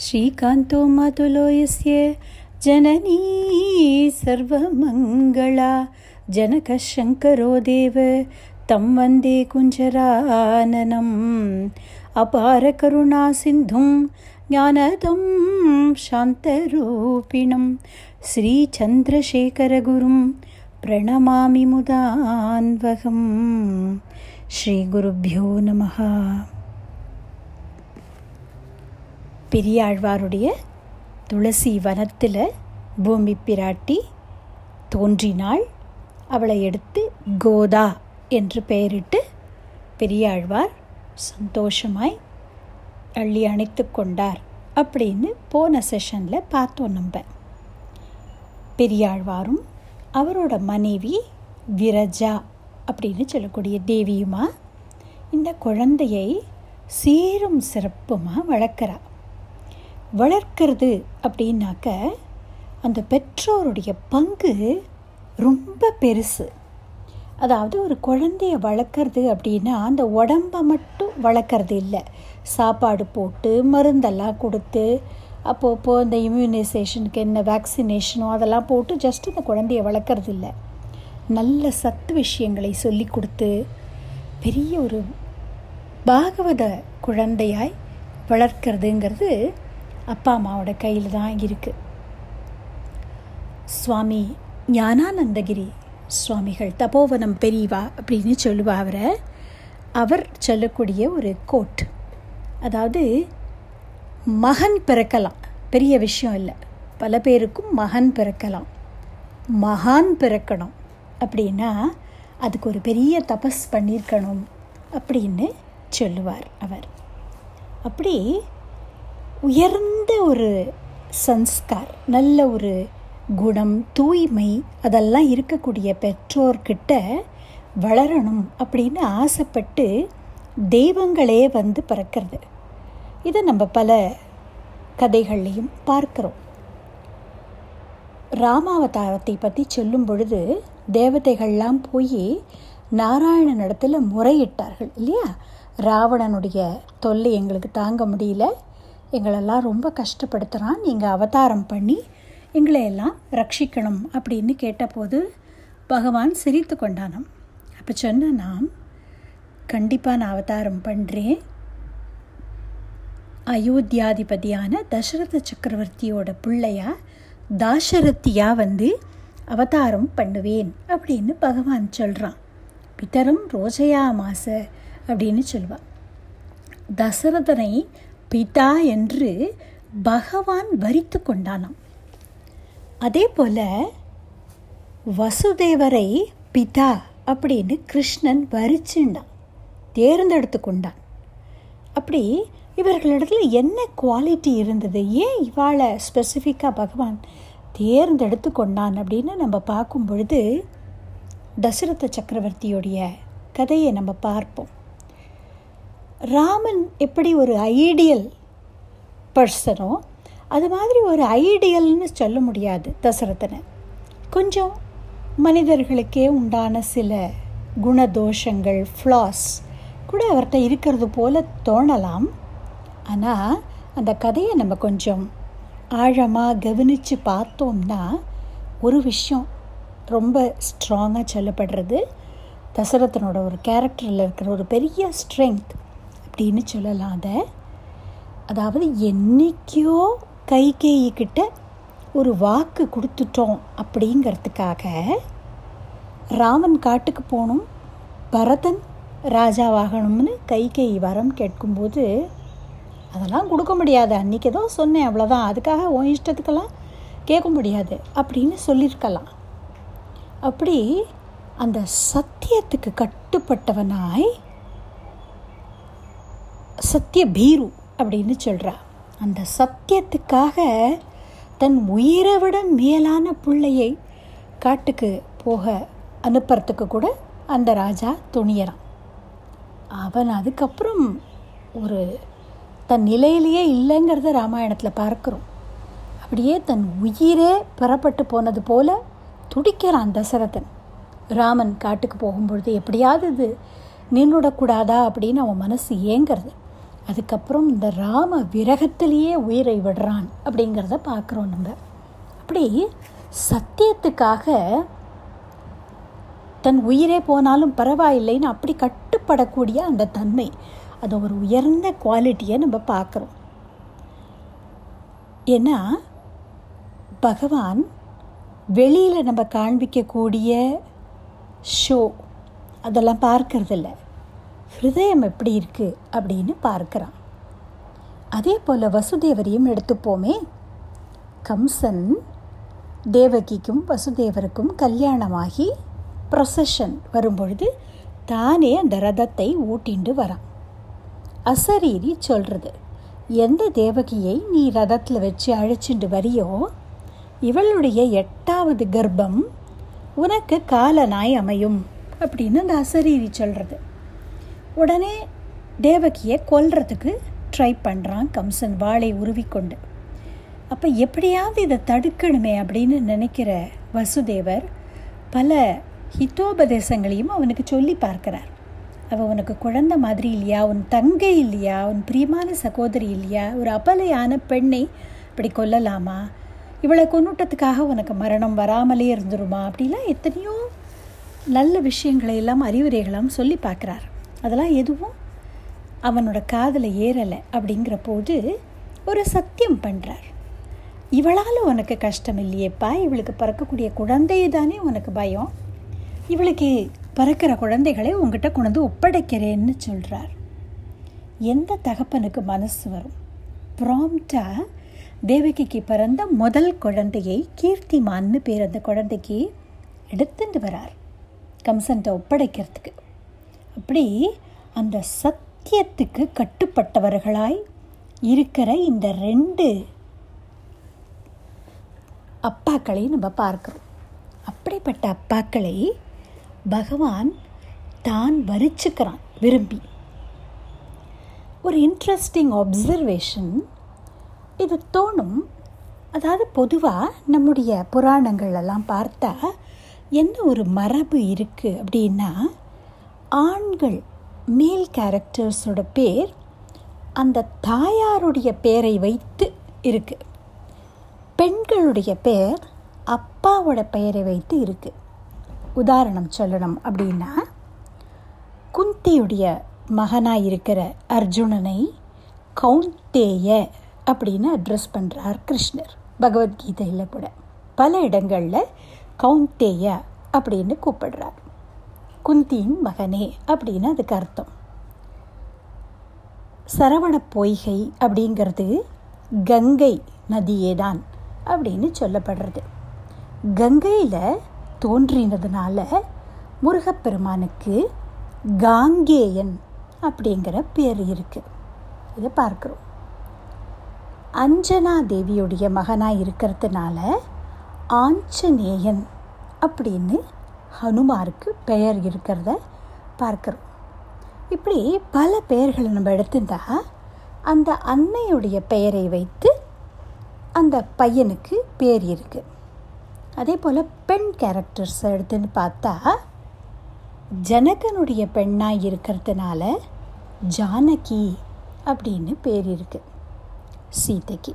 श्रीकान्तो मातुलो यस्य जननी सर्वमङ्गला जनकशङ्करो देव तं वन्दे कुञ्जराननम्। अपारकरुणासिन्धुं ज्ञानदं शान्तरूपिणं श्रीचन्द्रशेखरगुरुं प्रणमामि मुदान्वहम्। श्रीगुरुभ्यो नमः। பெரியாழ்வாருடைய துளசி வனத்தில் பூமி பிராட்டி தோன்றினாள். அவளை எடுத்து கோதா என்று பெயரிட்டு பெரியாழ்வார் சந்தோஷமாய் அள்ளி அணைத்து கொண்டார் அப்படின்னு போன செஷனில் பார்த்தோம் நம்ம. பெரியாழ்வாரும் அவரோட மனைவி விரஜா அப்படின்னு சொல்லக்கூடிய தேவியுமா இந்த குழந்தையை சீரும் சிறப்புமாக வளர்க்குறா? வளர்க்கிறது அப்படின்னாக்க அந்த பெற்றோருடைய பங்கு ரொம்ப பெருசு. அதாவது ஒரு குழந்தைய வளர்க்குறது அப்படின்னா அந்த உடம்பை மட்டும் வளர்க்குறது இல்லை. சாப்பாடு போட்டு மருந்தெல்லாம் கொடுத்து அப்போப்போ இந்த இம்யூனைசேஷனுக்கு என்ன வேக்சினேஷனோ அதெல்லாம் போட்டு ஜஸ்ட் அந்த குழந்தைய வளர்க்குறது இல்லை. நல்ல சத்து விஷயங்களை சொல்லி கொடுத்து பெரிய ஒரு பாகவத குழந்தையாய் வளர்க்குறதுங்கிறது அப்பா அம்மாவோட கையில் தான் இருக்குது சுவாமி ஞானானந்தகிரி சுவாமிகள் தபோவனம் பெரியவா அப்படின்னு சொல்லுவா அவரை. அவர் சொல்லக்கூடிய ஒரு கோட். அதாவது மகன் பிறக்கலாம். பெரிய விஷயம் இல்லை. பல பேருக்கும் மகன் பிறக்கலாம். மகான் பிறக்கணும் அப்படின்னா அதுக்கு ஒரு பெரிய தபஸ் பண்ணியிருக்கணும் அப்படின்னு சொல்லுவார் அவர். அப்படி உயர்ந்த ஒரு சன்ஸ்கார் நல்ல ஒரு குணம் தூய்மை அதெல்லாம் இருக்கக்கூடிய பெற்றோர்கிட்ட வளரணும் அப்படின்னு ஆசைப்பட்டு தெய்வங்களே வந்து பிறக்கிறது. இதை நம்ம பல கதைகள்லையும் பார்க்குறோம். ராமாவதாரத்தை பற்றி சொல்லும் பொழுது தேவதைகள்லாம் போய் நாராயணனிடத்தில் முறையிட்டார்கள் இல்லையா? ராவணனுடைய தொல்லை எங்களுக்கு தாங்க முடியல. எங்களெல்லாம் ரொம்ப கஷ்டப்படுத்துகிறான் நீங்கள் அவதாரம் பண்ணி எங்களை எல்லாம் ரட்சிக்கணும் அப்படின்னு கேட்டபோது பகவான் சிரித்து கொண்டானாம். அப்போ சொன்ன நாம் கண்டிப்பாக நான் அவதாரம் பண்ணுறேன் அயோத்தியாதிபதியான தசரத சக்கரவர்த்தியோட பிள்ளையா தாசரத்தியாக வந்து அவதாரம் பண்ணுவேன் அப்படின்னு பகவான் சொல்கிறான் பிதரும் ரோஜையா மாச அப்படின்னு சொல்லுவான் தசரதனை பிதா என்று பகவான் வரித்து கொண்டானாம். அதே போல் வசுதேவரை பிதா அப்படின்னு கிருஷ்ணன் வரிச்சுண்டான் தேர்ந்தெடுத்து கொண்டான். அப்படி இவர்களிடத்துல என்ன குவாலிட்டி இருந்தது? ஏன் இவாளை ஸ்பெசிஃபிக்காக பகவான் தேர்ந்தெடுத்து கொண்டான் அப்படின்னு நம்ம பார்க்கும் பொழுது தசரத சக்கரவர்த்தியோடைய கதையை நம்ம பார்ப்போம். ராமன் எப்படி ஒரு ஐடியல் பர்சனோ அது மாதிரி ஒரு ஐடியல்னு சொல்ல முடியாது தசரதனை. கொஞ்சம் மனிதர்களுக்கே உண்டான சில குணதோஷங்கள் ஃப்ளாஸ் கூட அவர்கிட்ட இருக்கிறது போல தோணலாம். ஆனால் அந்த கதையை நம்ம கொஞ்சம் ஆழமாக கவனித்து பார்த்தோம்னா ஒரு விஷயம் ரொம்ப ஸ்ட்ராங்காக சொல்லப்படுறது. தசரதனோட ஒரு கேரக்டரில் இருக்கிற ஒரு பெரிய ஸ்ட்ரென்த் அப்படின்னு சொல்லலாம் அதை. அதாவது என்றைக்கோ கைகேயிக்கிட்ட ஒரு வாக்கு கொடுத்துட்டோம் அப்படிங்கிறதுக்காக ராமன் காட்டுக்கு போகணும் பரதன் ராஜாவாகணும்னு கைகேயி வரம் கேட்கும்போது அதெல்லாம் கொடுக்க முடியாது அன்றைக்கி ஏதோ சொன்னேன் அவ்வளோதான் அதுக்காக உன் இஷ்டத்துக்கெல்லாம் கேட்க முடியாது அப்படின்னு சொல்லியிருக்கலாம். அப்படி அந்த சத்தியத்துக்கு கட்டுப்பட்டவனாய் சத்திய பீரு அப்படின்னு சொல்கிறா அந்த சத்தியத்துக்காக தன் உயிரை விட மேலான பிள்ளையை காட்டுக்கு போக அனுப்புறதுக்கு கூட அந்த ராஜா துணியறான். அவன் அதுக்கப்புறம் ஒரு தன் நிலையிலேயே இல்லைங்கிறத ராமாயணத்தில் பார்க்குறோம். அப்படியே தன் உயிரே பெறப்பட்டு போனது போல துடிக்கிறான் தசரதன். ராமன் காட்டுக்கு போகும்பொழுது எப்படியாவது இது நின்றுடக்கூடாதா அப்படின்னு அவன் மனசு ஏங்கிறது. அதுக்கப்புறம் இந்த ராம விரகத்திலேயே உயிரை விடுறான் அப்படிங்கிறத பார்க்குறோம் நம்ம. அப்படி சத்தியத்துக்காக தன் உயிரே போனாலும் பரவாயில்லைன்னு அப்படி கட்டுப்படக்கூடிய அந்த தன்மை அது ஒரு உயர்ந்த குவாலிட்டியை நம்ம பார்க்குறோம். ஏன்னா பகவான் வெளியில் நம்ம காண்பிக்கக்கூடிய ஷோ அதெல்லாம் பார்க்கறதில்ல. ஹிருதயம் எப்படி இருக்குது அப்படின்னு பார்க்குறான். அதே போல் வசுதேவரையும் எடுத்துப்போமே. கம்சன் தேவகிக்கும் வசுதேவருக்கும் கல்யாணமாகி ப்ரொசஷன் வரும்பொழுது தானே அந்த ரதத்தை ஊட்டிண்டு வரான். அசரீரி சொல்கிறது எந்த தேவகியை நீ ரதத்தில் வச்சு அழைச்சிட்டு வரியோ இவளுடைய எட்டாவது கர்ப்பம் உனக்கு காலனாய் அமையும் அப்படின்னு அந்த அசரீரி சொல்கிறது உடனே தேவகியை கொல்றதுக்கு ட்ரை பண்ணுறான் கம்சன் வாளை உருவிக்கொண்டு. அப்போ எப்படியாவது இதை தடுக்கணுமே அப்படின்னு நினைக்கிற வசுதேவர் பல ஹிதோபதேசங்களையும் அவனுக்கு சொல்லி பார்க்கிறார். அவள் உனக்கு குழந்த மாதிரி இல்லையா? உன் தங்கை இல்லையா? உன் பிரியமான சகோதரி இல்லையா? ஒரு அபலையான பெண்ணை இப்படி கொல்லலாமா? இவளை கொன்னுட்டத்துக்காக உனக்கு மரணம் வராமலே இருந்துருமா? அப்படிலாம் எத்தனையோ நல்ல விஷயங்களை எல்லாம் அறிவுரைகளாம் சொல்லி பார்க்குறாரு. அதெல்லாம் எதுவும் அவனோட காதில் ஏறலை அப்படிங்கிற போது ஒரு சத்தியம் பண்ணுறார் இவளால் உனக்கு கஷ்டம் இல்லையேப்பா இவளுக்கு பிறக்கக்கூடிய குழந்தை தானே உனக்கு பயம். இவளுக்கு பிறக்கிற குழந்தைகளை உங்ககிட்ட கொண்டு ஒப்படைக்கிறேன்னு சொல்கிறார் எந்த தகப்பனுக்கு மனசு வரும்? ப்ராம்ப்டாக தேவகிக்கு பிறந்த முதல் குழந்தையை கீர்த்திமான்னு பேர் அந்த குழந்தைக்கு எடுத்துட்டு வரார். கம்சன்ட்ட ஒப்படைக்கிறதுக்கு. அப்படி அந்த சத்தியத்துக்கு கட்டுப்பட்டவர்களாய் இருக்கிற இந்த ரெண்டு அப்பாக்களை நம்ம பார்க்குறோம். அப்படிப்பட்ட அப்பாக்களை பகவான் தான் வரிச்சுக்கிறான் விரும்பி. ஒரு இன்ட்ரெஸ்டிங் அப்சர்வேஷன் இது தோணும். அதாவது பொதுவாக நம்முடைய புராணங்களெல்லாம் பார்த்தா என்ன ஒரு மரபு இருக்குது அப்படின்னா ஆண்கள் மேல் கேரக்டர்ஸோட பேர் அந்த தாயாருடைய பேரை வைத்து இருக்குது பெண்களுடைய பேர் அப்பாவோட பெயரை வைத்து இருக்குது உதாரணம் சொல்லணும் அப்படின்னா குந்தியுடைய மகனாக இருக்கிற அர்ஜுனனை கவுந்தேய அப்படின்னு அட்ரஸ் பண்ணுறார் கிருஷ்ணர். பகவத்கீதையில் கூட. பல இடங்களில் கவுந்தேய அப்படின்னு கூப்பிடுறார். குந்தியின் மகனே அப்படின்னு அதுக்கு அர்த்தம். சரவண பொய்கை அப்படிங்கிறது கங்கை நதியே தான் அப்படின்னு சொல்லப்படுறது. கங்கையில் தோன்றினதுனால முருகப்பெருமானுக்கு காங்கேயன் அப்படிங்கிற பேர் இருக்குது இதை பார்க்குறோம். அஞ்சனா தேவியுடைய மகனாக இருக்கிறதுனால ஆஞ்சநேயன் அப்படின்னு ஹனுமாருக்கு பெயர் இருக்கிறத பார்க்குறோம். இப்படி பல பெயர்களை நம்ம எடுத்திருந்தா அந்த அன்னையுடைய பெயரை வைத்து அந்த பையனுக்கு பேர் இருக்குது அதே போல் பெண் கேரக்டர்ஸ் எடுத்துன்னு பார்த்தா ஜனகனுடைய பெண்ணாக இருக்கிறதுனால ஜானகி அப்படின்னு பேர் இருக்குது சீதைக்கு.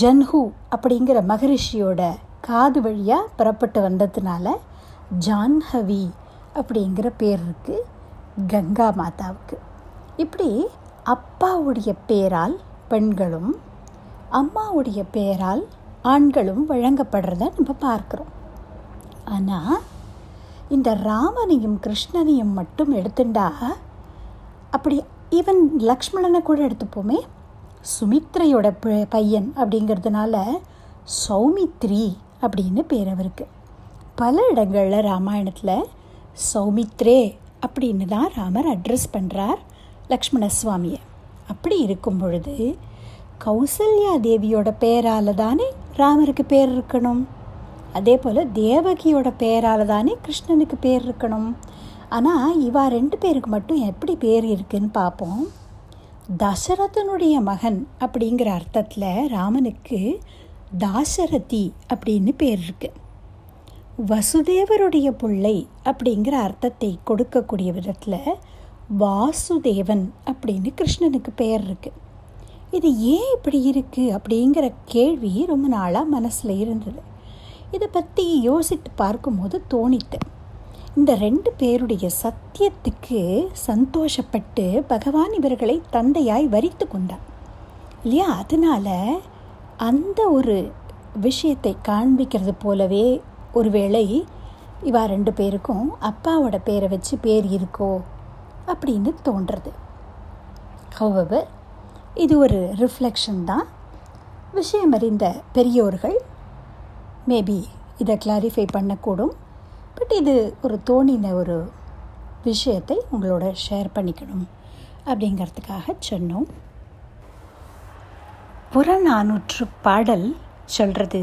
ஜன்ஹு அப்படிங்கிற மகரிஷியோட காது வழியாக புறப்பட்டு வந்ததுனால ஜான்ஹவி அப்படிங்கிற பேர் இருக்குது கங்கா மாதாவுக்கு. இப்படி அப்பாவுடைய பேரால் பெண்களும் அம்மாவுடைய பேரால் ஆண்களும் வழங்கப்படுறத நம்ம பார்க்குறோம். ஆனால் இந்த ராமனையும் கிருஷ்ணனையும் மட்டும் எடுத்துட்டா அப்படி ஈவன் லக்ஷ்மணனை கூட எடுத்துப்போமே. சுமித்ரையோட பையன் அப்படிங்கிறதுனால சௌமித்ரி அப்படின்னு பேர் அவருக்கு. பல இடங்களில் ராமாயணத்தில் சௌமித்ரே அப்படின்னு தான் ராமர் அட்ரஸ் பண்ணுறார் லக்ஷ்மண சுவாமியை அப்படி இருக்கும் பொழுது கௌசல்யா தேவியோட பேரால் தானே ராமருக்கு பேர் இருக்கணும். அதே போல் தேவகியோட பேரால் தானே கிருஷ்ணனுக்கு பேர் இருக்கணும். ஆனால் இவா ரெண்டு பேருக்கு மட்டும் எப்படி பேர் இருக்குன்னு பார்ப்போம் தசரதனுடைய மகன் அப்படிங்கிற அர்த்தத்தில் ராமனுக்கு தாசரதி அப்படின்னு பேர் இருக்கு. வசுதேவருடைய பிள்ளை அப்படிங்கிற அர்த்தத்தை கொடுக்கக்கூடிய விதத்தில் வாசுதேவன் அப்படின்னு கிருஷ்ணனுக்கு பெயர் இருக்குது இது ஏன் இப்படி இருக்குது அப்படிங்கிற கேள்வி ரொம்ப நாளாக மனசில் இருந்தது. இதை பற்றி யோசித்து பார்க்கும்போது தோணித்து. இந்த ரெண்டு பேருடைய சத்தியத்துக்கு சந்தோஷப்பட்டு பகவான் இவர்களை தந்தையாய் வரித்து கொண்டார். இல்லையா? அதனால் அந்த ஒரு விஷயத்தை காண்பிக்கிறது போலவே ஒருவேளை இவா ரெண்டு பேருக்கும் அப்பாவோட பேரை வச்சு பேர் இருக்கோ அப்படின்னு தோன்றுறது ஹவவர் இது ஒரு ரிஃப்ளெக்ஷன் தான். விஷயம் அறிந்த பெரியோர்கள் மேபி இதை கிளாரிஃபை பண்ணக்கூடும். பட் இது ஒரு தோணின ஒரு விஷயத்தை உங்களோட ஷேர் பண்ணிக்கணும் அப்படிங்கிறதுக்காக சொன்னோம். புறநானூற்று பாடல் சொல்கிறது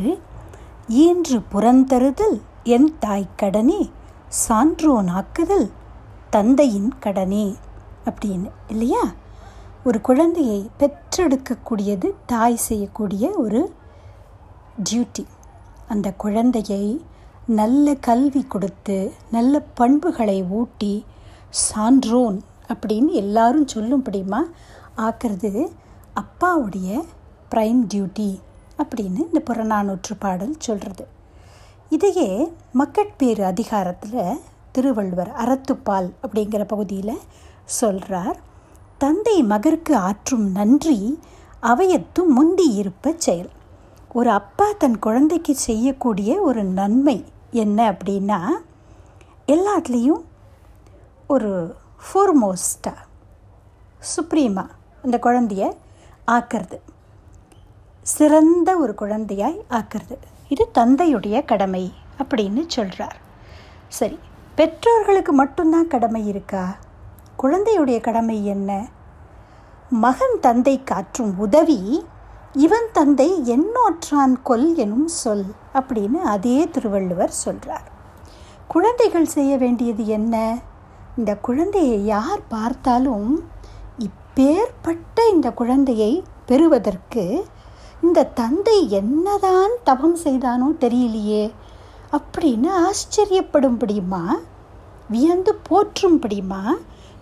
ஈன்று புறந்தருதல் என் தாய் கடனே சான்றோன் ஆக்குதல் தந்தையின் கடனே அப்படின்னு இல்லையா? ஒரு குழந்தையை பெற்றெடுக்கக்கூடியது தாய் செய்யக்கூடிய ஒரு டியூட்டி அந்த குழந்தையை நல்ல கல்வி கொடுத்து நல்ல பண்புகளை ஊட்டி சான்றோன் அப்படின்னு எல்லாரும் சொல்லும்படியுமா ஆக்கிறது? அப்பாவுடைய ப்ரைம் டியூட்டி அப்படின்னு இந்த புறநானூற்று பாடல் சொல்கிறது இதையே மக்கட்பேறு அதிகாரத்தில் திருவள்ளுவர் அறத்துப்பால் அப்படிங்கிற பகுதியில் சொல்கிறார் தந்தை மகருக்கு ஆற்றும் நன்றி அவையத்து முந்தி இருப்ப செயல். ஒரு அப்பா தன் குழந்தைக்கு செய்யக்கூடிய ஒரு நன்மை என்ன அப்படின்னா எல்லாத்துலேயும் ஒரு ஃபோர்மோஸ்டாக சுப்ரீமாக அந்த குழந்தைய ஆக்கிறது. சிறந்த ஒரு குழந்தையாய் ஆக்கிறது. இது தந்தையுடைய கடமை அப்படின்னு சொல்கிறார் சரி பெற்றோர்களுக்கு மட்டும்தான் கடமை இருக்கா? குழந்தையுடைய கடமை என்ன? மகன் தந்தை காற்றும் உதவி இவன் தந்தை எண்ணோற்றான் கொல் எனும் சொல் அப்படின்னு அதே திருவள்ளுவர் சொல்கிறார் குழந்தைகள் செய்ய வேண்டியது என்ன? இந்த குழந்தையை யார் பார்த்தாலும் இப்பேற்பட்ட இந்த குழந்தையை பெறுவதற்கு இந்த தந்தை என்னதான் தபம் செய்தானோ தெரியலையே. அப்படின்னு ஆச்சரியப்படும்படியுமா வியந்து போற்றும்படியுமா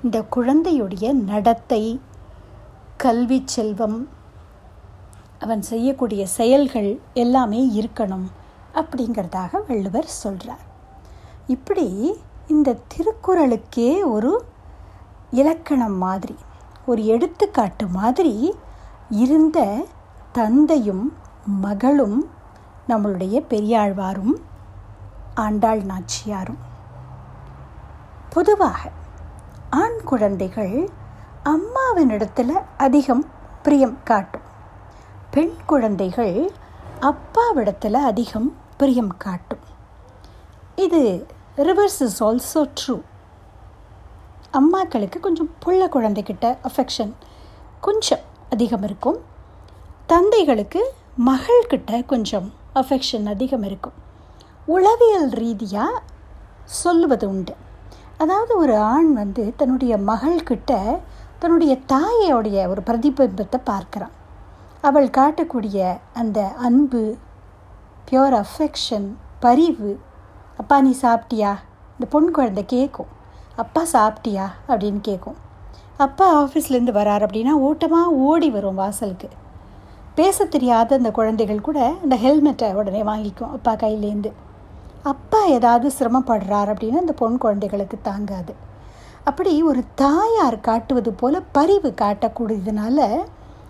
இந்த குழந்தையுடைய நடத்தை. கல்வி செல்வம். அவன் செய்யக்கூடிய செயல்கள் எல்லாமே இருக்கணும் அப்படிங்கிறதாக வள்ளுவர் சொல்கிறார் இப்படி இந்த திருக்குறளுக்கே ஒரு இலக்கணம் மாதிரி ஒரு எடுத்துக்காட்டு மாதிரி இருந்த தந்தையும் மகளும் நம்மளுடைய பெரியாழ்வாரும் ஆண்டாள் நாச்சியாரும். பொதுவாக ஆண் குழந்தைகள் அம்மாவினிடத்தில் அதிகம் பிரியம் காட்டும். பெண் குழந்தைகள் அப்பாவிடத்தில் அதிகம் பிரியம் காட்டும். இது ரிவர்ஸ் இஸ் ஆல்சோ ட்ரூ அம்மாக்களுக்கு கொஞ்சம் புள்ள குழந்தைகிட்ட அஃபெக்ஷன் கொஞ்சம் அதிகம் இருக்கும். தந்தைகளுக்கு மகள்கிட்ட கொஞ்சம் அஃபெக்ஷன் அதிகம் இருக்கும். உளவியல் ரீதியாக சொல்லுவது உண்டு. அதாவது ஒரு ஆண் வந்து தன்னுடைய மகள்கிட்ட தன்னுடைய தாயோடைய ஒரு பிரதிபிம்பத்தை பார்க்குறான். அவள் காட்டக்கூடிய அந்த அன்பு பியோர் அஃபெக்ஷன் பரிவு அப்பா நீ சாப்பிட்டியா? இந்த பொன் குழந்தை கேட்கும் அப்பா சாப்பிட்டியா? அப்படின்னு கேட்கும் அப்பா ஆஃபீஸ்லேருந்து வரார் அப்படின்னா ஓட்டமாக ஓடி வரும் வாசலுக்கு. பேச தெரியாத அந்த குழந்தைகள் கூட அந்த ஹெல்மெட்டை உடனே வாங்கிக்கும் அப்பா கையிலேருந்து அப்பா ஏதாவது சிரமப்படுறார் அப்படின்னா அந்த பொன் குழந்தைகளுக்கு தாங்காது. அப்படி ஒரு தாயார் காட்டுவது போல பரிவு காட்டக்கூடியதுனால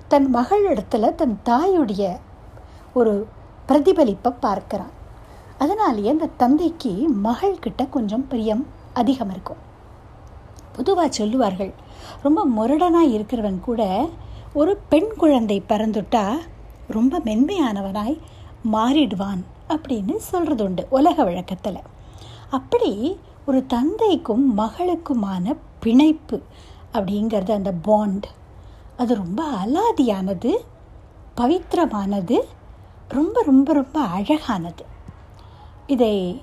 தன் மகள் இடத்துல தன் தாயுடைய ஒரு பிரதிபலிப்பை பார்க்குறான். அதனாலேயே அந்த தந்தைக்கு மகள்கிட்ட கொஞ்சம் பிரியம் அதிகம் இருக்கும் பொதுவாக சொல்லுவார்கள் ரொம்ப முரடனாக இருக்கிறவன் கூட ஒரு பெண் குழந்தை பிறந்துட்டா ரொம்ப மென்மையானவனாய் மாறிடுவான் அப்படின்னு சொல்கிறது உண்டு உலக வழக்கத்தில். அப்படி ஒரு தந்தைக்கும் மகளுக்குமான பிணைப்பு அப்படிங்கிறது அந்த பாண்ட் அது ரொம்ப அலாதியானது பவித்திரமானது ரொம்ப ரொம்ப ரொம்ப அழகானது. இதை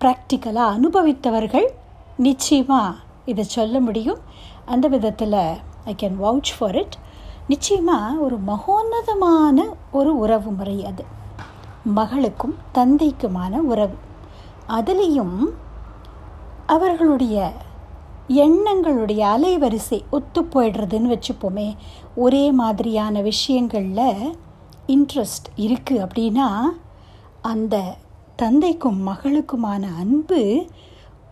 ப்ராக்டிக்கலாக அனுபவித்தவர்கள் நிச்சயமாக இதை சொல்ல முடியும். அந்த விதத்தில் I can vouch for it நிச்சயமாக ஒரு மகோன்னதமான ஒரு உறவு முறை அது. மகளுக்கும் தந்தைக்குமான உறவு. அதுலேயும் அவர்களுடைய எண்ணங்களுடைய அலைவரிசை ஒத்து போயிடுறதுன்னு வச்சுப்போமே. ஒரே மாதிரியான விஷயங்களில் இன்ட்ரெஸ்ட் இருக்குது அப்படின்னா அந்த தந்தைக்கும் மகளுக்குமான அன்பு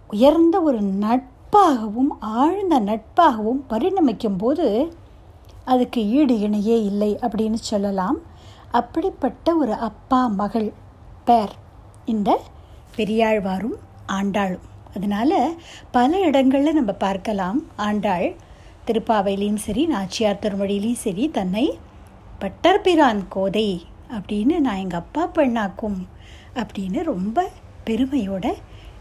உயர்ந்த ஒரு நட்பாகவும் ஆழ்ந்த நட்பாகவும் பரிணமிக்கும் போது அதுக்கு ஈடு இணையே இல்லை அப்படின்னு சொல்லலாம். அப்படிப்பட்ட ஒரு அப்பா மகள் பேர் இந்த பெரியாழ்வாரும் ஆண்டாளும். அதனால் பல இடங்களில் நம்ம பார்க்கலாம். ஆண்டாள் திருப்பாவையிலையும் சரி நாச்சியார் திருமொழியிலையும் சரி தன்னை பட்டர்பிரான் கோதை அப்படின்னு நான் எங்கள் அப்பா பெண்ணாக்கும் அப்படின்னு ரொம்ப பெருமையோட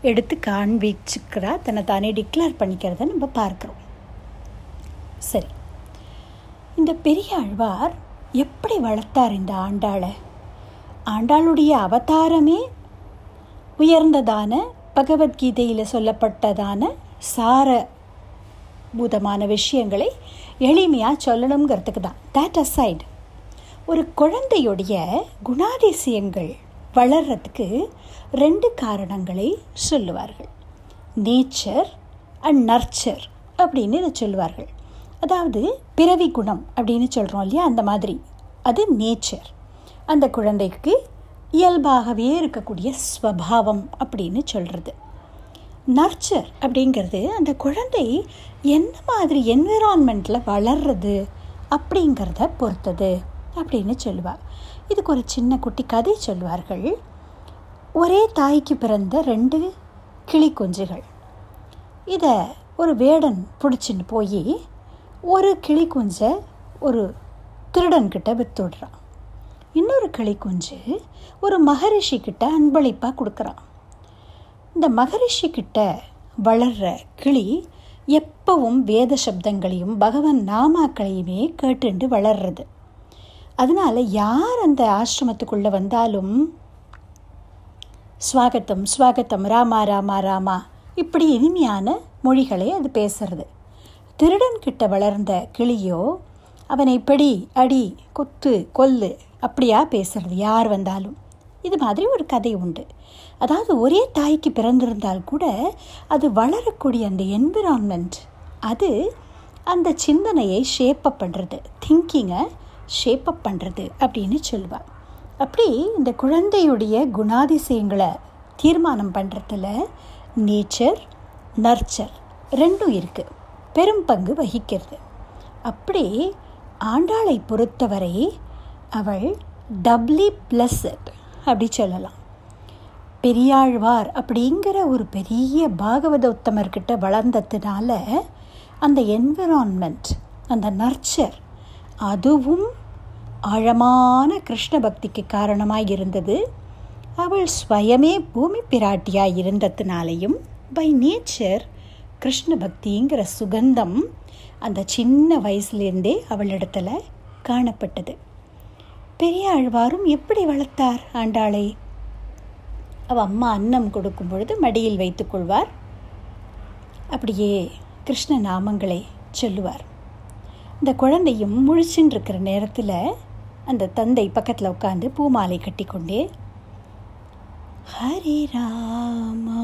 எடுத்து காண்பிச்சுக்கிறா. தன்னை தானே டிக்ளேர் பண்ணிக்கிறத நம்ம பார்க்குறோம். சரி. இந்த பெரியாழ்வார் எப்படி வளர்த்தார் இந்த ஆண்டாளை? ஆண்டாளுடைய அவதாரமே உயர்ந்ததான பகவத்கீதையில் சொல்லப்பட்டதான சார பூதமான விஷயங்களை எளிமையாக சொல்லணுங்கிறதுக்கு தான். தேட் அசைட் ஒரு குழந்தையுடைய குணாதிசயங்கள் வளர்கிறதுக்கு ரெண்டு காரணங்களை சொல்லுவார்கள். நேச்சர் அண்ட் நர்ச்சர் அப்படின்னு இதை சொல்லுவார்கள். அதாவது பிறவி குணம் அப்படின்னு சொல்கிறோம் இல்லையா? அந்த மாதிரி. அது நேச்சர் அந்த குழந்தைக்கு இயல்பாகவே இருக்கக்கூடிய ஸ்வபாவம் அப்படின்னு சொல்கிறது நர்ச்சர் அப்படிங்கிறது அந்த குழந்தை எந்த மாதிரி என்விரான்மெண்ட்டில் வளர்றது அப்படிங்கிறத பொறுத்தது அப்படின்னு சொல்லுவாள் இதுக்கு ஒரு சின்ன குட்டி கதை சொல்வார்கள். ஒரே தாய்க்கு பிறந்த ரெண்டு கிளி குஞ்சுகள். இதை ஒரு வேடன் பிடிச்சின்னு போய் ஒரு கிளி குஞ்சை ஒரு திருடன்கிட்ட வித்துடுறான் இன்னொரு கிளி குஞ்சு ஒரு மகரிஷி கிட்ட அன்பளிப்பாக கொடுக்குறான். இந்த மகரிஷி கிட்ட வளர்கிற கிளி எப்பவும் வேத சப்தங்களையும் பகவான் நாமாக்களையுமே கேட்டுண்டு வளர்றது. அதனால் யார் அந்த ஆசிரமத்துக்குள்ளே வந்தாலும் ஸ்வாகத்தம் ஸ்வாகத்தம் ராமா ராமா ராமா இப்படி இனிமையான மொழிகளை அது பேசுறது. திருடன் கிட்ட வளர்ந்த கிளியோ அவனை படி அடி கொத்து கொல்லு அப்படியா பேசுறது யார் வந்தாலும். இது மாதிரி ஒரு கதை உண்டு. அதாவது ஒரே தாய்க்கு பிறந்திருந்தால் கூட அது வளரக்கூடிய அந்த என்விரான்மெண்ட் அது அந்த சிந்தனையை ஷேப்பப் பண்ணுறது திங்கிங்கை ஷேப்பப் பண்ணுறது அப்படின்னு சொல்லுவாள் அப்படி இந்த குழந்தையுடைய குணாதிசயங்களை தீர்மானம் பண்ணுறதுல நேச்சர் நர்ச்சர் ரெண்டும் இருக்குது பெரும் பங்கு வகிக்கிறது. அப்படி ஆண்டாளை பொறுத்தவரை அவள் டப்ளி பிளஸ்ட் அப்படி சொல்லலாம். பெரியாழ்வார் அப்படிங்கிற ஒரு பெரிய பாகவத உத்தமர்கிட்ட வளர்ந்ததுனால அந்த என்விரான்மெண்ட் அந்த நர்ச்சர் அதுவும் ஆழமான கிருஷ்ண பக்திக்கு காரணமாக இருந்தது. அவள் ஸ்வயமே பூமி பிராட்டியாக இருந்ததுனாலையும் பை நேச்சர் கிருஷ்ண பக்திங்கிற சுகந்தம் அந்த சின்ன வயசுலேருந்தே அவளிடத்துல காணப்பட்டது. பெரியாழ்வாரும் எப்படி வளர்த்தார் ஆண்டாளை? அவ அம்மா அன்னம் கொடுக்கும் பொழுது மடியில் வைத்துக்கொள்வார் அப்படியே கிருஷ்ண நாமங்களை சொல்லுவார். இந்த குழந்தையும் முழிச்சுன்னு இருக்கிற நேரத்தில் அந்த தந்தை பக்கத்தில் உட்காந்து பூமாலை கட்டிக்கொண்டே ஹரே ராமா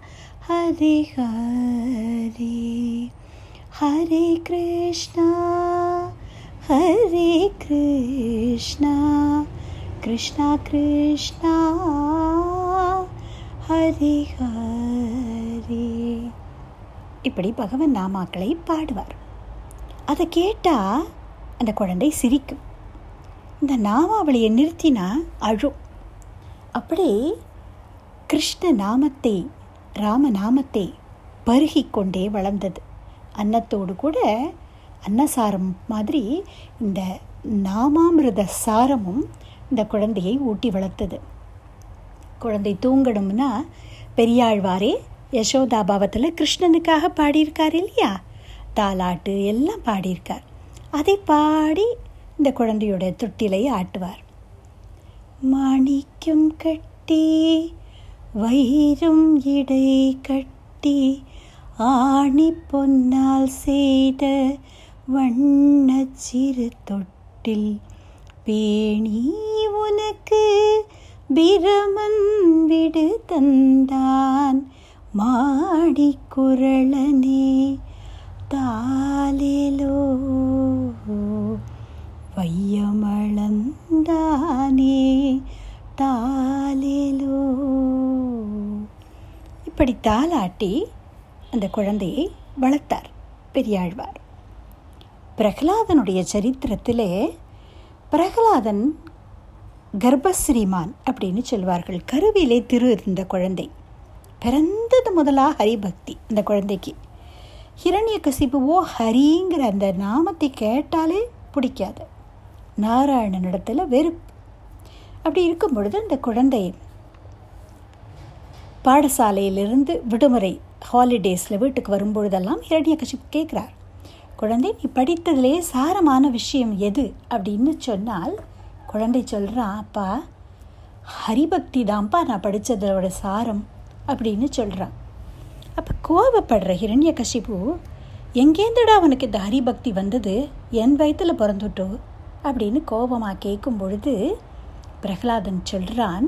ஹரே ஹரே ஹரே கிருஷ்ணா ஹரே கிருஷ்ணா கிருஷ்ணா கிருஷ்ணா ஹரே ஹரே இப்படி பகவன் நாமாக்களை பாடுவார். அதை கேட்டால் அந்த குழந்தை சிரிக்கும். இந்த நாமாவளியை நிறுத்தினா அழும். அப்படி கிருஷ்ண நாமத்தை ராம நாமத்தை பருகி கொண்டே வளர்ந்தது. அன்னத்தோடு கூட அன்னசாரம் மாதிரி இந்த நாமாமிரத சாரமும் இந்த குழந்தையை ஊட்டி வளர்த்தது. குழந்தை தூங்கணும்னா பெரியாழ்வாரே யசோதா பாவத்தில் கிருஷ்ணனுக்காக பாடியிருக்கார் இல்லையா? தாலாட்டு எல்லாம் பாடியிருக்கார். அதை பாடி இந்த குழந்தையோட தொட்டிலை ஆட்டுவார். மாணிக்கம் கட்டி வைரம் இடை கட்டி ஆணி பொன்னால் செய்த வண்ண சிறு தொட்டில். பேணி உனக்கு பிரமன் விடு தந்தான் மாடி குரளனே தாலேலோ வையமளந்தானே தாலிலோ இப்படி தாலாட்டி அந்த குழந்தையை வளர்த்தார் பெரியாழ்வார். பிரகலாதனுடைய சரித்திரத்திலே பிரகலாதன் கர்ப்பஸ்ரீமான் அப்படின்னு சொல்வார்கள். கருவிலே திரு இருந்த குழந்தை. பிறந்தது முதலாக ஹரிபக்தி அந்த குழந்தைக்கு. ஹிரண்ய கசிபுவோ ஹரிங்கிற அந்த நாமத்தை கேட்டாலே பிடிக்காது. நாராயணனிடத்தில் வெறுப்பு அப்படி இருக்கும் பொழுது அந்த குழந்தை பாடசாலையிலிருந்து விடுமுறை ஹாலிடேஸில் வீட்டுக்கு வரும்பொழுதெல்லாம் ஹிரண்ய கட்சி கேட்குறார். குழந்தை நீ படித்ததிலே சாரமான விஷயம் எது? அப்படின்னு சொன்னால் குழந்தை சொல்கிறான் அப்பா ஹரிபக்தி தான்ப்பா நான் படித்ததோட சாரம் அப்படின்னு சொல்கிறான் அப்போ கோபப்படுற ஹிரண்ய கசிப்பு எங்கேருந்துடா அவனுக்கு இந்த ஹரிபக்தி வந்தது? என் வயத்தில் பிறந்துட்டோ? அப்படின்னு கோபமாக கேட்கும் பொழுது பிரகலாதன் சொல்கிறான்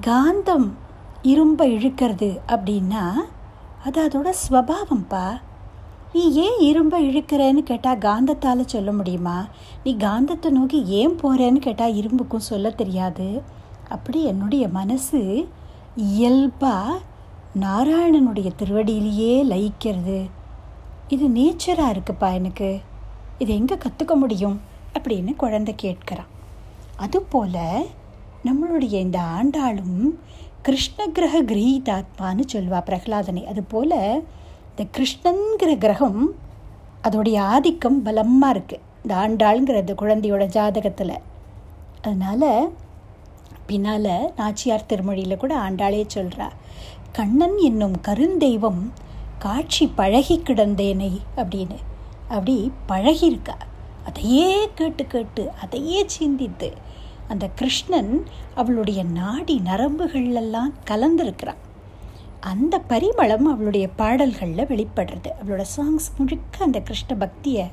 காந்தம் இரும்பை இழுக்கிறது அப்படின்னா அது அதோட ஸ்வபாவம்ப்பா நீ ஏன் இரும்பை இழுக்கிறேன்னு கேட்டால் காந்தத்தால் சொல்ல முடியுமா? நீ காந்தத்தை நோக்கி ஏன் போகிறேன்னு கேட்டால் இரும்புக்கும் சொல்ல தெரியாது. அப்படி என்னுடைய மனசு இயல்பாக நாராயணனுடைய திருவடியிலேயே லயிக்கிறது. இது நேச்சராக இருக்குப்பா எனக்கு. இது எங்கே கற்றுக்க முடியும்? அப்படின்னு குழந்தை கேட்குறான் அதுபோல் நம்மளுடைய இந்த ஆண்டாளும் கிருஷ்ண கிரக கிரகீதாத்மான்னு சொல்வா பிரகலாதனை. அதுபோல் இந்த கிருஷ்ணங்கிற கிரகம் அதோடைய ஆதிக்கம் பலமாக இருக்குது இந்த ஆண்டாளுங்கிற இந்த குழந்தையோட ஜாதகத்தில். அதனால் பின்னால் நாச்சியார் திருமொழியில் கூட ஆண்டாளே சொல்கிறா கண்ணன் என்னும் கருந்தெய்வம் காட்சி பழகி கிடந்தேனை அப்படின்னு. அப்படி பழகியிருக்கா. அதையே கேட்டு கேட்டு அதையே சிந்தித்து அந்த கிருஷ்ணன் அவளுடைய நாடி நரம்புகளெல்லாம் கலந்துருக்கிறான். அந்த பரிமளம் அவளுடைய பாடல்களில் வெளிப்படுறது. அவளோட சாங்ஸ் முழுக்க அந்த கிருஷ்ண பக்தியை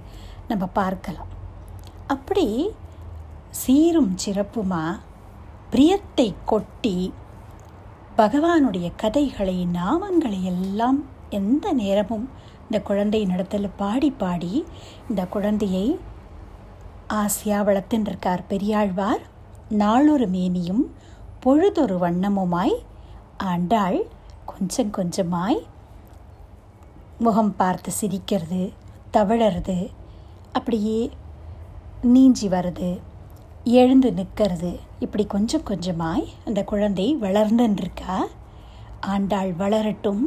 நம்ம பார்க்கலாம். அப்படி சீரும் சிறப்புமா பிரியத்தை கொட்டி பகவானுடைய கதைகளை நாமங்களை எல்லாம் எந்த நேரமும் இந்த குழந்தை நடத்தல பாடி பாடி இந்த குழந்தையை ஆசியா வளர்த்துன்றிருக்கார் பெரியாழ்வார். நாளொரு மேனியும் பொழுதொரு வண்ணமுமாய் ஆண்டாள் கொஞ்சம் கொஞ்சமாய் முகம் பார்த்து சிரிக்கிறது தவழறது அப்படியே நீஞ்சி வருது எழுந்து நிற்கிறது. இப்படி கொஞ்சம் கொஞ்சமாய் அந்த குழந்தை வளர்ந்துருக்கா ஆண்டாள் வளரட்டும்.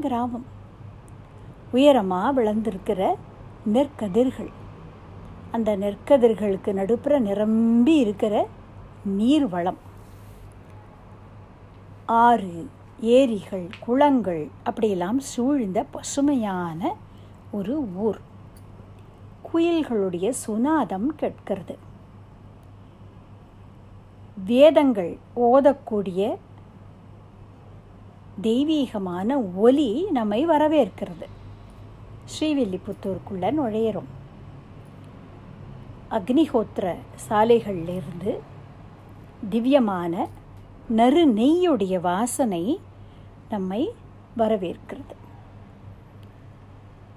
கிராமம். உயரமாக வளர்ந்துருக்கிற நெற்கதிர்கள். அந்த நெற்கதிர்களுக்கு நடுப்புற நிரம்பி இருக்கிற நீர் வளம் ஆறு ஏரிகள் குளங்கள் அப்படியெல்லாம் சூழ்ந்த பசுமையான ஒரு ஊர். குயில்களுடைய சுனாதம் கேட்கிறது. வேதங்கள் ஓதக்கூடிய தெய்வீகமான ஒலி நம்மை வரவேற்கிறது. ஸ்ரீவில்லிபுத்தூருக்குள்ள நுழையிறோம். அக்னிஹோத்திர சாலைகளிலிருந்து திவ்யமான நறு நெய்யுடைய வாசனை நம்மை வரவேற்கிறது.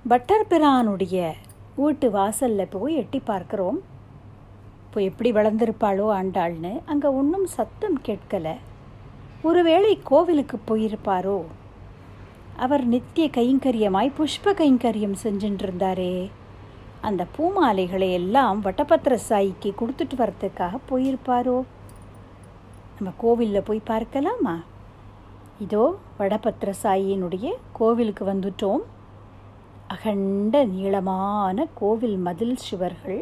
பட்டர் பிரானுடைய வீட்டு வாசலில் போய் எட்டி பார்க்குறோம். இப்போ எப்படி வளர்ந்துருப்பாளோ ஆண்டாள்னு அங்கே ஒன்றும் சத்தம் கேட்கலை. ஒருவேளை கோவிலுக்கு போயிருப்பாரோ? அவர் நித்திய கைங்கரியமாய் புஷ்ப கைங்கரியம் செஞ்சுட்டு இருந்தாரே அந்த பூமாலைகளை எல்லாம் வட்டபத்திர சாயிக்கு கொடுத்துட்டு வரத்துக்காக போயிருப்பாரோ? நம்ம கோவிலில் போய் பார்க்கலாமா? இதோ வடபத்திர சாயினுடைய கோவிலுக்கு வந்துட்டோம். அகண்ட நீளமான கோவில் மதில் சுவர்கள்.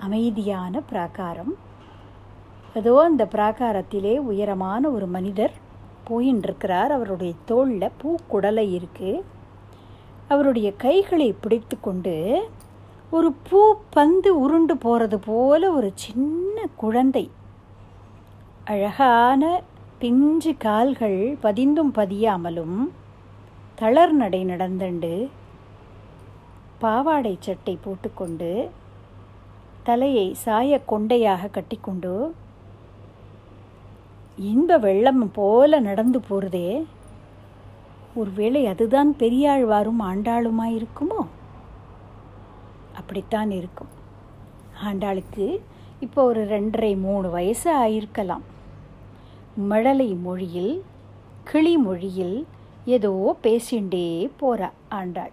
அமைதியான பிராகாரம். ஏதோ அந்த பிராகாரத்திலே உயரமான ஒரு மனிதர் போயின்றிருக்கிறார். அவருடைய தோளில் பூக்குடலை இருக்குது அவருடைய கைகளை பிடித்து கொண்டு ஒரு பூ பந்து உருண்டு போகிறது போல ஒரு சின்ன குழந்தை. அழகான பிஞ்சு கால்கள் பதிந்தும் பதியாமலும் தளர் நடை நடந்தண்டு. பாவாடை சட்டை போட்டுக்கொண்டு தலையை சாய கொண்டையாக கட்டிக்கொண்டு இன்ப வெள்ளம் போல நடந்து போகிறதே ஒருவேளை அதுதான் பெரியாழ்வாரும் ஆண்டாளுமாய் இருக்குமோ அப்படித்தான் இருக்கும். ஆண்டாளுக்கு இப்போ ஒரு ரெண்டரை மூணு வயசு ஆயிருக்கலாம். மழலை மொழியில் கிளி மொழியில் ஏதோ பேசிண்டே போறா ஆண்டாள்.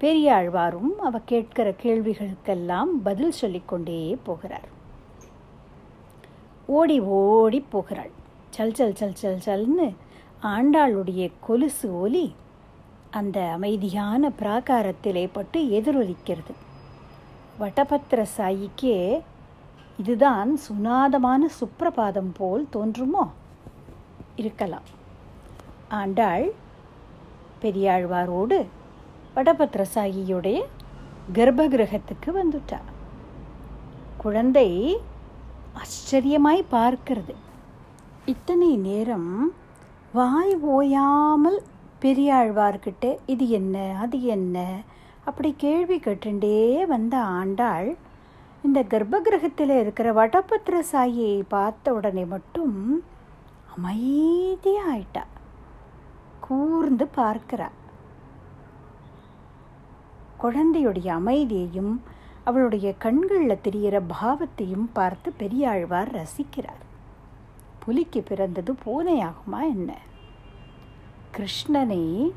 பெரியாழ்வாரும் அவ கேட்கிற கேள்விகளுக்கெல்லாம் பதில் சொல்லிக்கொண்டே போகிறார். ஓடி ஓடி போகிறாள். சல் சல் சல் சல் சல்னு ஆண்டாளுடைய கொலுசு ஒலி அந்த அமைதியான பிராகாரத்திலே பட்டு எதிரொலிக்கிறது. வட்டபத்திர சாயிக்கே இதுதான் சுனாதமான சுப்பிரபாதம் போல் தோன்றுமோ? இருக்கலாம். ஆண்டாள் பெரியாழ்வாரோடு வடபத்திர சாயியுடைய கர்ப்பகிரகத்துக்கு வந்துட்டா குழந்தை ஆச்சரியமாய் பார்க்கிறது. இத்தனை நேரம் வாய் ஓயாமல் பெரியாழ்வார்கிட்ட இது என்ன? அது என்ன? அப்படி கேள்வி கேட்டுண்டே வந்த ஆண்டாள் இந்த கர்ப்பகிரகத்தில் இருக்கிற வடபத்திர சாயியை பார்த்த உடனே மட்டும் அமைதியாக ஆயிட்டா கூர்ந்து பார்க்கிறா. குழந்தையுடைய அமைதியையும் அவளுடைய கண்களில் தெரிகிற பாவத்தையும் பார்த்து பெரியாழ்வார் ரசிக்கிறார். புலிக்கு பிறந்தது பூனையாகுமா என்ன? கிருஷ்ணனை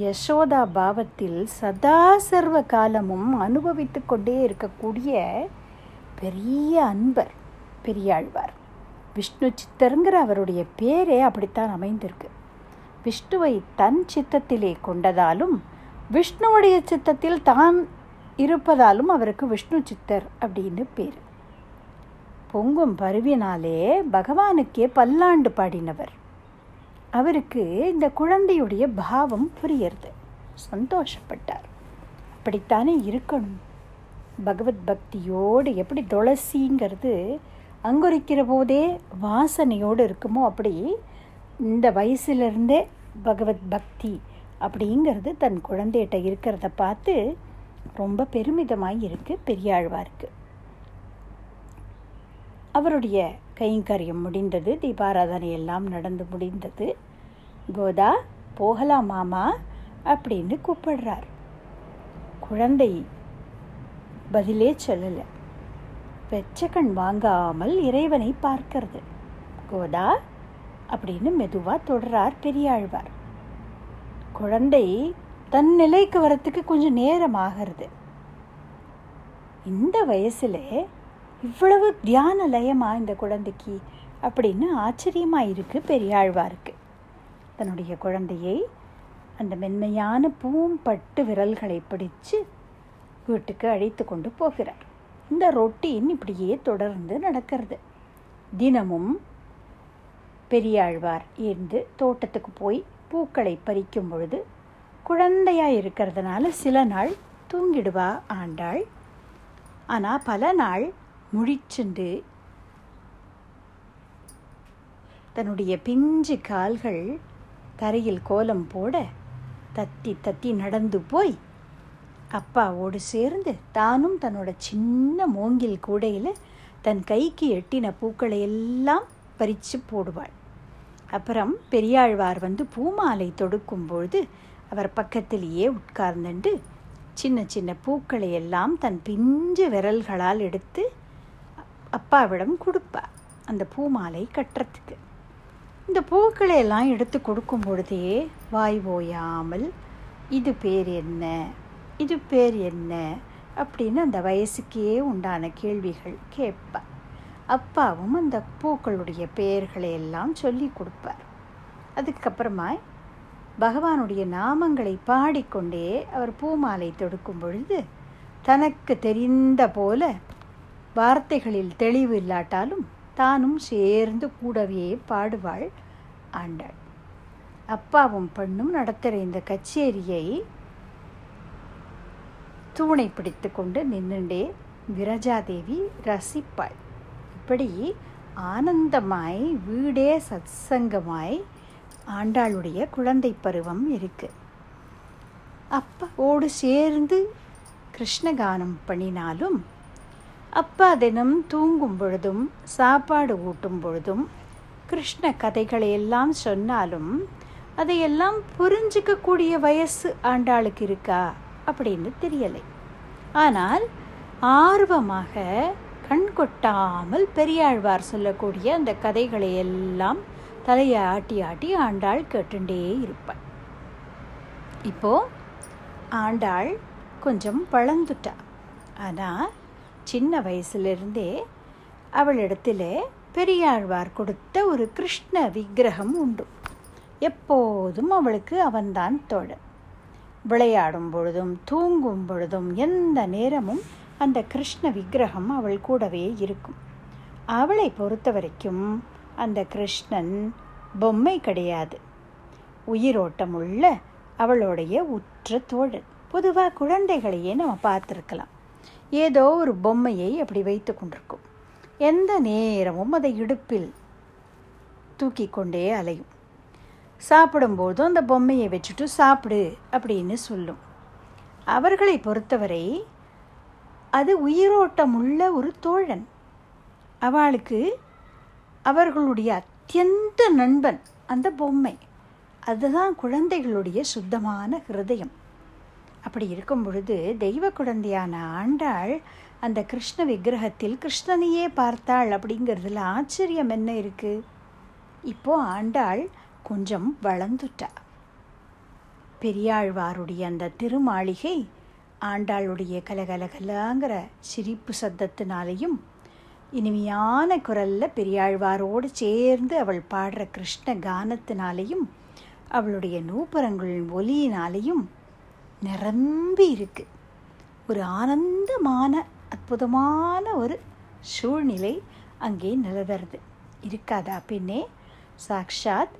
யசோதா பாவத்தில் சதா சர்வ காலமும் அனுபவித்து கொண்டே இருக்கக்கூடிய பெரிய அன்பர் பெரியாழ்வார். விஷ்ணு சித்தருங்கிற அவருடைய பேரே அப்படித்தான் அமைந்திருக்கு. விஷ்ணுவை தன் சித்தத்திலே கொண்டதாலும் விஷ்ணுவுடைய சித்தத்தில் தான் இருப்பதாலும் அவருக்கு விஷ்ணு சித்தர் அப்படின்னு பேர். பொங்கும் பருவினாலே பகவானுக்கே பல்லாண்டு பாடினவர். அவருக்கு இந்த குழந்தையுடைய பாவம் புரியறது. சந்தோஷப்பட்டார். அப்படித்தானே இருக்கணும்? பகவத் பக்தியோடு எப்படி துளசிங்கிறது அங்குரிக்கிற போதே வாசனையோடு இருக்குமோ அப்படி இந்த வயசுலேருந்தே பகவத் பக்தி அப்படிங்கிறது தன் குழந்தைகிட்ட இருக்கிறத பார்த்து ரொம்ப பெருமிதமாக இருக்குது பெரியாழ்வாருக்கு. அவருடைய கைங்கரியம் முடிந்தது. தீபாராதனை எல்லாம் நடந்து முடிந்தது. கோதா போகலாம் மாமா அப்படின்னு கூப்பிடுறார். குழந்தை பதிலே சொல்லலை. வெச்சக்கண் வாங்காமல் இறைவனை பார்க்கிறது. கோதா அப்படின்னு மெதுவாக தொடரார் பெரியாழ்வார். குழந்தை தன் நிலைக்கு வரத்துக்கு கொஞ்சம் நேரம் ஆகிறது. இந்த வயசில் இவ்வளவு தியான லயமா இந்த குழந்தைக்கு? அப்படின்னு ஆச்சரியமாக இருக்கு பெரியாழ்வாருக்கு தன்னுடைய குழந்தையை அந்த மென்மையான பூம்பட்டு விரல்களை பிடிச்சு வீட்டுக்கு அழைத்து கொண்டு போகிறார். இந்த ரொட்டீன் இப்படியே தொடர்ந்து நடக்கிறது. தினமும் பெரியாழ்வார் இருந்து தோட்டத்துக்கு போய் பூக்களை பறிக்கும் பொழுது குழந்தையாக இருக்கிறதுனால சில நாள் தூங்கிடுவா ஆண்டாள். ஆனால் பல நாள் முழிச்சென்று தன்னுடைய பிஞ்சு கால்கள் தரையில் கோலம் போட தத்தி தத்தி நடந்து போய் அப்பாவோடு சேர்ந்து தானும் தன்னோட சின்ன மூங்கில் கூடையில் தன் கைக்கு எட்டின பூக்களை எல்லாம் பறித்து போடுவாள். அப்புறம் பெரியாழ்வார் வந்து பூமாலை தொடுக்கும் பொழுது அவர் பக்கத்திலேயே உட்கார்ந்துண்டு சின்ன சின்ன பூக்களை எல்லாம் தன் பிஞ்சு விரல்களால் எடுத்து அப்பாவிடம் கொடுப்பா. அந்த பூமாலை கட்டுறதுக்கு. இந்த பூக்களை எல்லாம் எடுத்து கொடுக்கும் பொழுதே வாய் ஓயாமல் இது பேர் என்ன? இது பேர் என்ன? அப்படின்னு அந்த வயசுக்கே உண்டான கேள்விகள் கேட்பா. அப்பாவும் அந்த பூக்களுடைய பெயர்களை எல்லாம் சொல்லி கொடுப்பார். அதுக்கப்புறமா பகவானுடைய நாமங்களை பாடிக்கொண்டே அவர் பூமாலை தொடுக்கும் பொழுது தனக்கு தெரிந்த போல வார்த்தைகளில் தெளிவு இல்லாட்டாலும் தானும் சேர்ந்து கூடவே பாடுவாள் ஆண்டாள். அப்பாவும் பெண்ணும் நடத்துகிற இந்த கச்சேரியை தூணை பிடித்து கொண்டு நின்றுண்டே விரஜாதேவி ரசிப்பாள். இப்படி ஆனந்தமாய் வீடே சத்சங்கமாய் ஆண்டாளுடைய குழந்தை பருவம் இருக்கு. அப்பாவோடு சேர்ந்து கிருஷ்ணகானம் பண்ணினாலும் அப்பா தினம் தூங்கும் பொழுதும் சாப்பாடு ஊட்டும் பொழுதும் கிருஷ்ண கதைகளை எல்லாம் சொன்னாலும் அதையெல்லாம் புரிஞ்சிக்கக்கூடிய வயசு ஆண்டாளுக்கு இருக்கா அப்படின்னு தெரியலை. ஆனால் ஆர்வமாக கண் கொட்டாமல் பெரியாழ்வார் சொல்லக்கூடிய அந்த கதைகளை எல்லாம் தலையை ஆட்டி ஆட்டி ஆண்டாள் கேட்டுண்டே இருப்பாள். இப்போ ஆண்டாள் கொஞ்சம் வளர்ந்துட்டா. ஆனால் சின்ன வயசுலேருந்தே அவளிடத்தில் பெரியாழ்வார் கொடுத்த ஒரு கிருஷ்ண விக்கிரகம் உண்டு. எப்போதும் அவளுக்கு அவன்தான் தோழன். விளையாடும் பொழுதும் தூங்கும் பொழுதும் எந்த நேரமும் அந்த கிருஷ்ண விக்கிரகம் அவள் கூடவே இருக்கும். அவளை பொறுத்த வரைக்கும் அந்த கிருஷ்ணன் பொம்மை கிடையாது. உயிரோட்டம் உள்ள அவளுடைய உற்ற தோழன். பொதுவாக குழந்தைகளையே நம்ம பார்த்துருக்கலாம். ஏதோ ஒரு பொம்மையை அப்படி வைத்து கொண்டிருக்கும். எந்த நேரமும் அதை இடுப்பில் தூக்கி கொண்டே அலையும். சாப்பிடும்போதும் அந்த பொம்மையை வச்சுட்டு சாப்பிடு அப்படின்னு சொல்லும். அவர்களை பொறுத்தவரை அது உயிரோட்டம் உள்ள ஒரு தோழன். அவளுக்கு அவர்களுடைய அத்தியந்த நண்பன் அந்த பொம்மை. அதுதான் குழந்தைகளுடைய சுத்தமான ஹிருதயம். அப்படி இருக்கும் பொழுது தெய்வ குழந்தையான ஆண்டாள் அந்த கிருஷ்ண விக்கிரகத்தில் கிருஷ்ணனையே பார்த்தாள் அப்படிங்கிறதுல ஆச்சரியம் என்ன இருக்கு? இப்போ ஆண்டாள் கொஞ்சம் வளர்ந்துட்டா. பெரியாழ்வாருடைய அந்த திருமாளிகை ஆண்டாளுடைய கலகலகலாங்கிற சிரிப்பு சத்தத்தினாலையும் இனிமையான குரலில் பெரியாழ்வாரோடு சேர்ந்து அவள் பாடுற கிருஷ்ண கானத்தினாலையும் அவளுடைய நூப்பரங்களின் ஒலியினாலையும் நிரம்பி இருக்கு. ஒரு ஆனந்தமான அற்புதமான ஒரு சூழ்நிலை அங்கே நிலவருது இருக்காதா பின்னே சாக்ஷாத்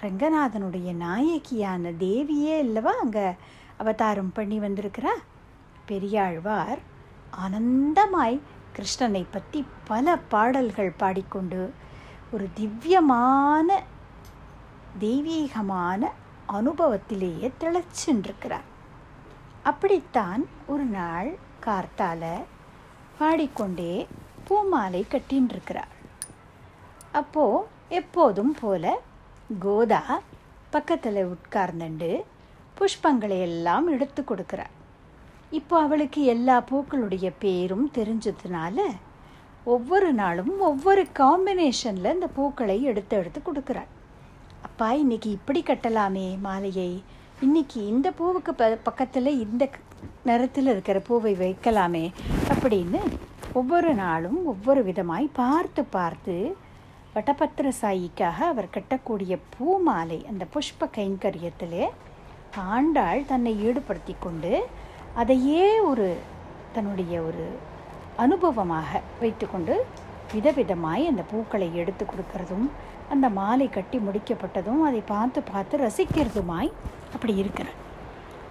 ரங்கநாதனுடைய நாயகியான தேவியே இல்லவா அங்கே அவதாரம் பண்ணி வந்திருக்கிறா? பெரியாழ்வார் ஆனந்தமாய் கிருஷ்ணனை பற்றி பல பாடல்கள் பாடிக்கொண்டு ஒரு திவ்யமான தெய்வீகமான அனுபவத்திலேயே திளைச்சுன்றிருக்கிறார். அப்படித்தான் ஒரு நாள் கார்த்தால பாடிக்கொண்டே பூமாலை கட்டின்றிருக்கிறார் அப்போ எப்போதும் போல கோதா பக்கத்தில் உட்கார்ந்துண்டு புஷ்பங்களை எல்லாம் எடுத்து கொடுக்குறார் இப்போ அவளுக்கு எல்லா பூக்களுடைய பேரும் தெரிஞ்சதுனால ஒவ்வொரு நாளும் ஒவ்வொரு காம்பினேஷனில் இந்த பூக்களை எடுத்து எடுத்து கொடுக்குறாள். அப்பா இன்னைக்கு இப்படி கட்டலாமே மாலையை. இன்னைக்கு இந்த பூவுக்கு ப பக்கத்தில் இந்த நிறத்தில் இருக்கிற பூவை வைக்கலாமே அப்படின்னு ஒவ்வொரு நாளும் ஒவ்வொரு விதமாய் பார்த்து பார்த்து வட்டபத்திர சாயிக்காக அவர் கட்டக்கூடிய பூ மாலை அந்த புஷ்ப கைங்கரியத்திலே ஆண்டாள் தன்னை ஈடுபடுத்தி கொண்டு அதையே ஒரு தன்னுடைய ஒரு அனுபவமாக வைத்துக்கொண்டு விதவிதமாய் அந்த பூக்களை எடுத்து கொடுக்கறதும் அந்த மாலை கட்டி முடிக்கப்பட்டதும் அதை பார்த்து பார்த்து ரசிக்கிறதுமாய் அப்படி இருக்கிறார்.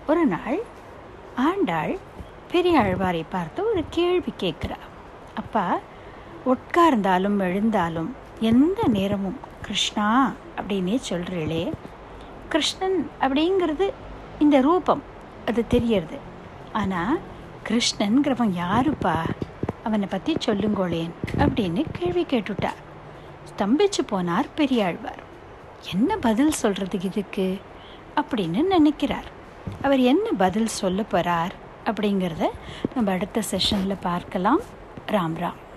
ஒரு நாள் ஆண்டாள் பெரிய ஆழ்வாரை பார்த்து ஒரு கேள்வி கேட்குறா அப்பா உட்கார்ந்தாலும் எழுந்தாலும் எந்த நேரமும் கிருஷ்ணா அப்படின்னே சொல்கிறீளே கிருஷ்ணன் அப்படிங்கிறது இந்த ரூபம் அது தெரியறது. ஆனால் கிருஷ்ணன்கிறவன் யாருப்பா? அவனை பற்றி சொல்லுங்கோளேன் அப்படின்னு கேள்வி கேட்டுட்டா ஸ்தம்பிச்சு போனார் பெரியாழ்வார். என்ன பதில் சொல்கிறது இதுக்கு? அப்படின்னு நினைக்கிறார். அவர் என்ன பதில் சொல்ல போகிறார் அப்படிங்கிறத நம்ம அடுத்த செஷனில் பார்க்கலாம். ராம் ராம்.